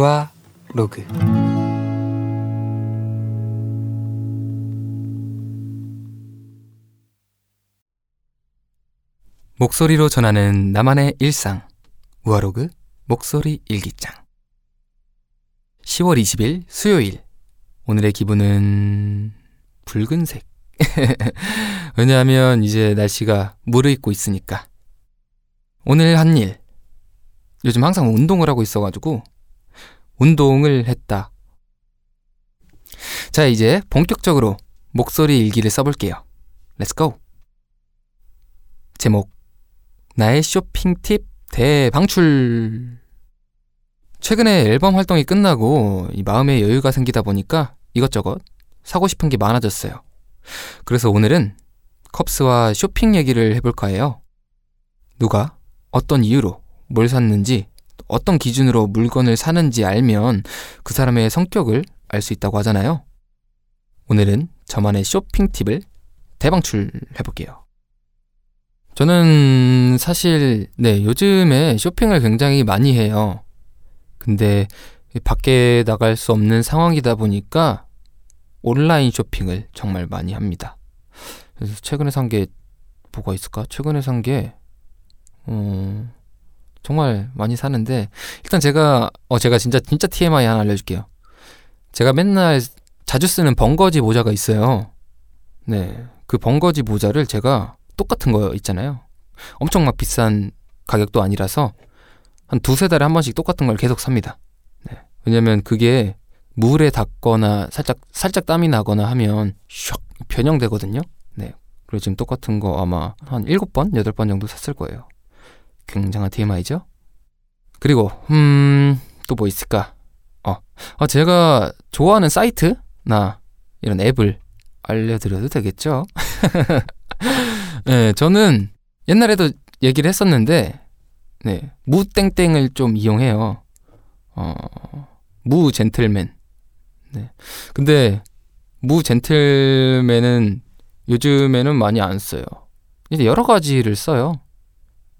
우아 로그. 목소리로 전하는 나만의 일상. 우아로그 목소리 일기장. 10월 20일 수요일. 오늘의 기분은 붉은색. 왜냐하면 이제 날씨가 무르익고 있으니까. 오늘 한 일. 요즘 항상 운동을 하고 있어가지고 운동을 했다 자 이제 본격적으로 목소리 일기를 써볼게요 let's go 제목 나의 쇼핑 팁 대방출. 최근에 앨범 활동이 끝나고 이 마음에 여유가 생기다 보니까 이것저것 사고 싶은 게 많아졌어요. 그래서 오늘은 컵스와 쇼핑 얘기를 해볼까 해요. 누가 어떤 이유로 뭘 샀는지 어떤 기준으로 물건을 사는지 알면 그 사람의 성격을 알 수 있다고 하잖아요. 오늘은 저만의 쇼핑 팁을 대방출 해볼게요. 저는 사실 네 요즘에 쇼핑을 굉장히 많이 해요. 근데 밖에 나갈 수 없는 상황이다 보니까 온라인 쇼핑을 정말 많이 합니다. 그래서 최근에 산 게 뭐가 있을까? 최근에 산 게 어, 정말 많이 사는데 일단 제가 어 제가 진짜 진짜 TMI 하나 알려줄게요. 제가 맨날 자주 쓰는 벙거지 모자가 있어요. 네, 그 벙거지 모자를 제가 똑같은 거 있잖아요. 엄청 막 비싼 가격도 아니라서 한 두세 달에 한 번씩 똑같은 걸 계속 삽니다. 네. 왜냐면 그게 물에 닿거나 살짝 살짝 땀이 나거나 하면 슉 변형되거든요. 네. 그리고 지금 똑같은 거 아마 한 일곱 번 여덟 번 정도 샀을 거예요. 굉장한 TMI죠? 그리고 음 또 뭐 있을까? 어. 어 제가 좋아하는 사이트나 이런 앱을 알려드려도 되겠죠? 네, 저는 옛날에도 얘기를 했었는데, 네, 무땡땡을 좀 이용해요. 어, 무 젠틀맨. 네. 근데, 무 젠틀맨은 요즘에는 많이 안 써요. 이제 여러 가지를 써요.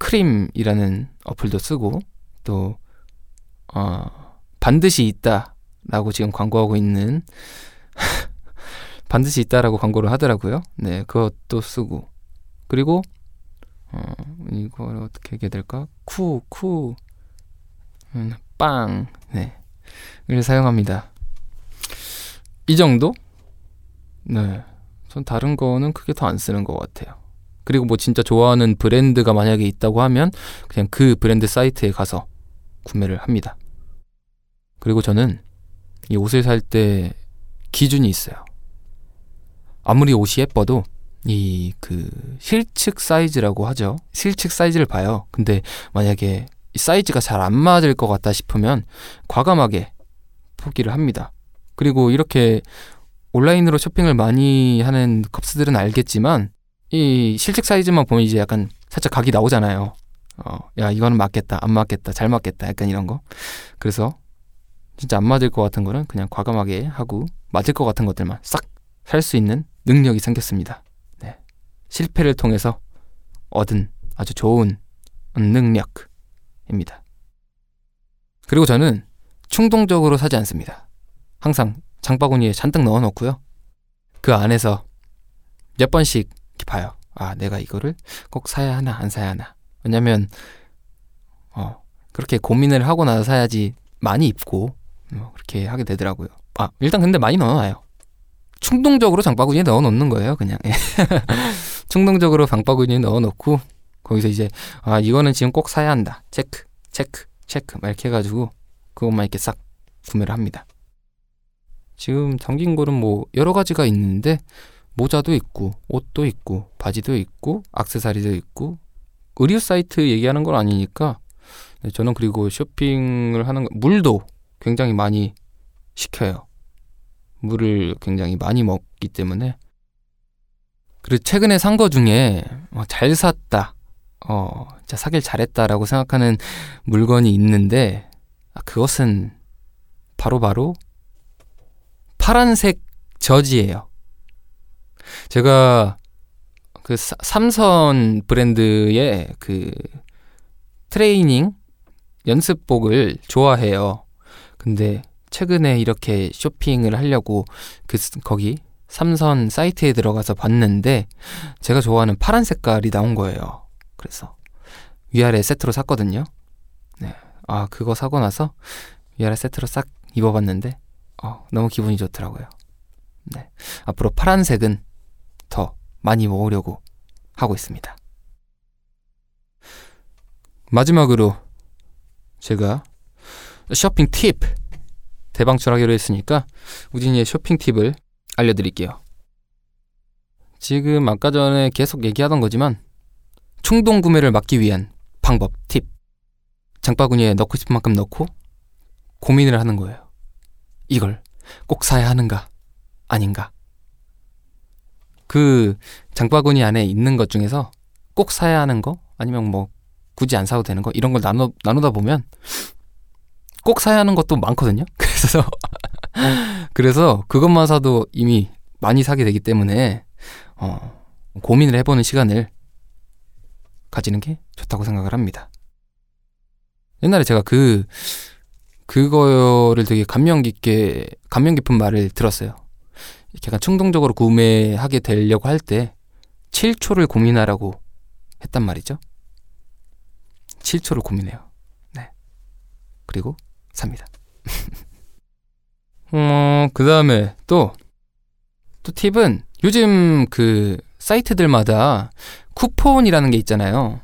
크림이라는 어플도 쓰고, 또, 어, 반드시 있다라고 지금 광고하고 있는 반드시 있다라고 광고를 하더라고요. 네, 그것도 쓰고. 그리고 어, 이걸 어떻게 얘기해야 될까? 쿠, 쿠, 음, 빵, 네, 를 사용합니다. 이 정도? 네, 전 다른 거는 크게 더 안 쓰는 것 같아요. 그리고 뭐 진짜 좋아하는 브랜드가 만약에 있다고 하면 그냥 그 브랜드 사이트에 가서 구매를 합니다. 그리고 저는 이 옷을 살 때 기준이 있어요. 아무리 옷이 예뻐도 이 그 실측 사이즈라고 하죠. 실측 사이즈를 봐요. 근데 만약에 이 사이즈가 잘 안 맞을 것 같다 싶으면 과감하게 포기를 합니다. 그리고 이렇게 온라인으로 쇼핑을 많이 하는 컵스들은 알겠지만 이 실측 사이즈만 보면 이제 약간 살짝 각이 나오잖아요. 어, 야 이거는 맞겠다, 안 맞겠다, 잘 맞겠다, 약간 이런 거. 그래서 진짜 안 맞을 것 같은 거는 그냥 과감하게 하고 맞을 것 같은 것들만 싹 살 수 있는 능력이 생겼습니다. 네. 실패를 통해서 얻은 아주 좋은 능력입니다. 그리고 저는 충동적으로 사지 않습니다. 항상 장바구니에 잔뜩 넣어 놓고요. 그 안에서 몇 번씩 봐요. 아, 내가 이거를 꼭 사야 하나, 안 사야 하나. 왜냐면, 어, 그렇게 고민을 하고 나서 사야지 많이 입고, 뭐, 그렇게 하게 되더라고요. 아, 일단 근데 많이 넣어놔요. 충동적으로 장바구니에 넣어 놓는 거예요, 그냥. 예. 충동적으로 장바구니에 넣어 놓고 거기서 이제 아 이거는 지금 꼭 사야 한다. 체크, 체크, 체크 막 이렇게 해가지고 그것만 이렇게 싹 구매를 합니다. 지금 담긴 거는 뭐 여러 가지가 있는데 모자도 있고 옷도 있고 바지도 있고 악세사리도 있고 의류 사이트 얘기하는 건 아니니까 네, 저는 그리고 쇼핑을 하는 거, 물도 굉장히 많이 시켜요. 물을 굉장히 많이 먹기 때문에 그리고 최근에 산 거 중에 어, 잘 샀다, 어, 진짜 사길 잘했다라고 생각하는 물건이 있는데 아, 그것은 바로바로 바로 파란색 저지예요. 제가 그 삼선 브랜드의 그 트레이닝 연습복을 좋아해요. 근데 최근에 이렇게 쇼핑을 하려고 그 거기 삼선 사이트에 들어가서 봤는데 제가 좋아하는 파란 색깔이 나온 거예요. 그래서 위아래 세트로 샀거든요. 네. 아, 그거 사고 나서 위아래 세트로 싹 입어봤는데 어, 너무 기분이 좋더라고요. 네. 앞으로 파란색은 더 많이 모으려고 하고 있습니다. 마지막으로 제가 쇼핑 팁 대방출하기로 했으니까 우진이의 쇼핑 팁을 알려드릴게요. 지금 아까 전에 계속 얘기하던 거지만 충동 구매를 막기 위한 방법 팁 장바구니에 넣고 싶은 만큼 넣고 고민을 하는 거예요. 이걸 꼭 사야 하는가 아닌가 그 장바구니 안에 있는 것 중에서 꼭 사야 하는 거 아니면 뭐 굳이 안 사도 되는 거 이런 걸 나누, 나누다 보면 꼭 사야 하는 것도 많거든요. 그래서 그래서 그것만 사도 이미 많이 사게 되기 때문에 어, 고민을 해보는 시간을 가지는 게 좋다고 생각을 합니다. 옛날에 제가 그 그거를 되게 감명 깊게 감명 깊은 말을 들었어요. 약간 충동적으로 구매하게 되려고 할 때 7초를 고민하라고 했단 말이죠. 7초를 고민해요. 네. 그리고 삽니다. 어, 그 다음에 또, 또 팁은 요즘 그 사이트들마다 쿠폰이라는 게 있잖아요.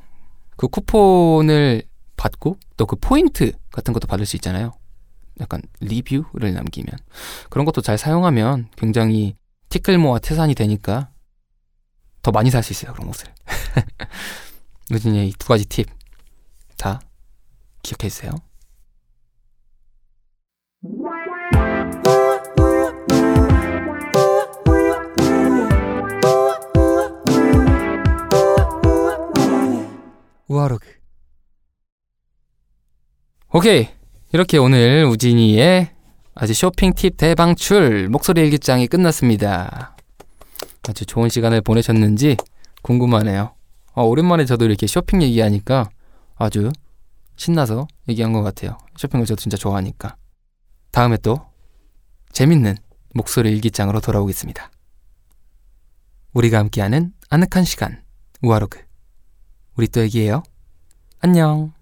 그 쿠폰을 받고 또 그 포인트 같은 것도 받을 수 있잖아요. 약간 리뷰를 남기면. 그런 것도 잘 사용하면 굉장히 티끌모아 태산이 되니까 더 많이 살 수 있어요. 그런 옷을. 요즘에 이 두 가지 팁 다 기억해 주세요. 우아로그 오케이 이렇게 오늘 우진이의 아주 쇼핑 팁 대방출 목소리 일기장이 끝났습니다. 아주 좋은 시간을 보내셨는지 궁금하네요. 어, 오랜만에 저도 이렇게 쇼핑 얘기하니까 아주 신나서 얘기한 것 같아요. 쇼핑을 저도 진짜 좋아하니까. 다음에 또 재밌는 목소리 일기장으로 돌아오겠습니다. 우리가 함께하는 아늑한 시간 우아로그. 우리 또 얘기해요. 안녕.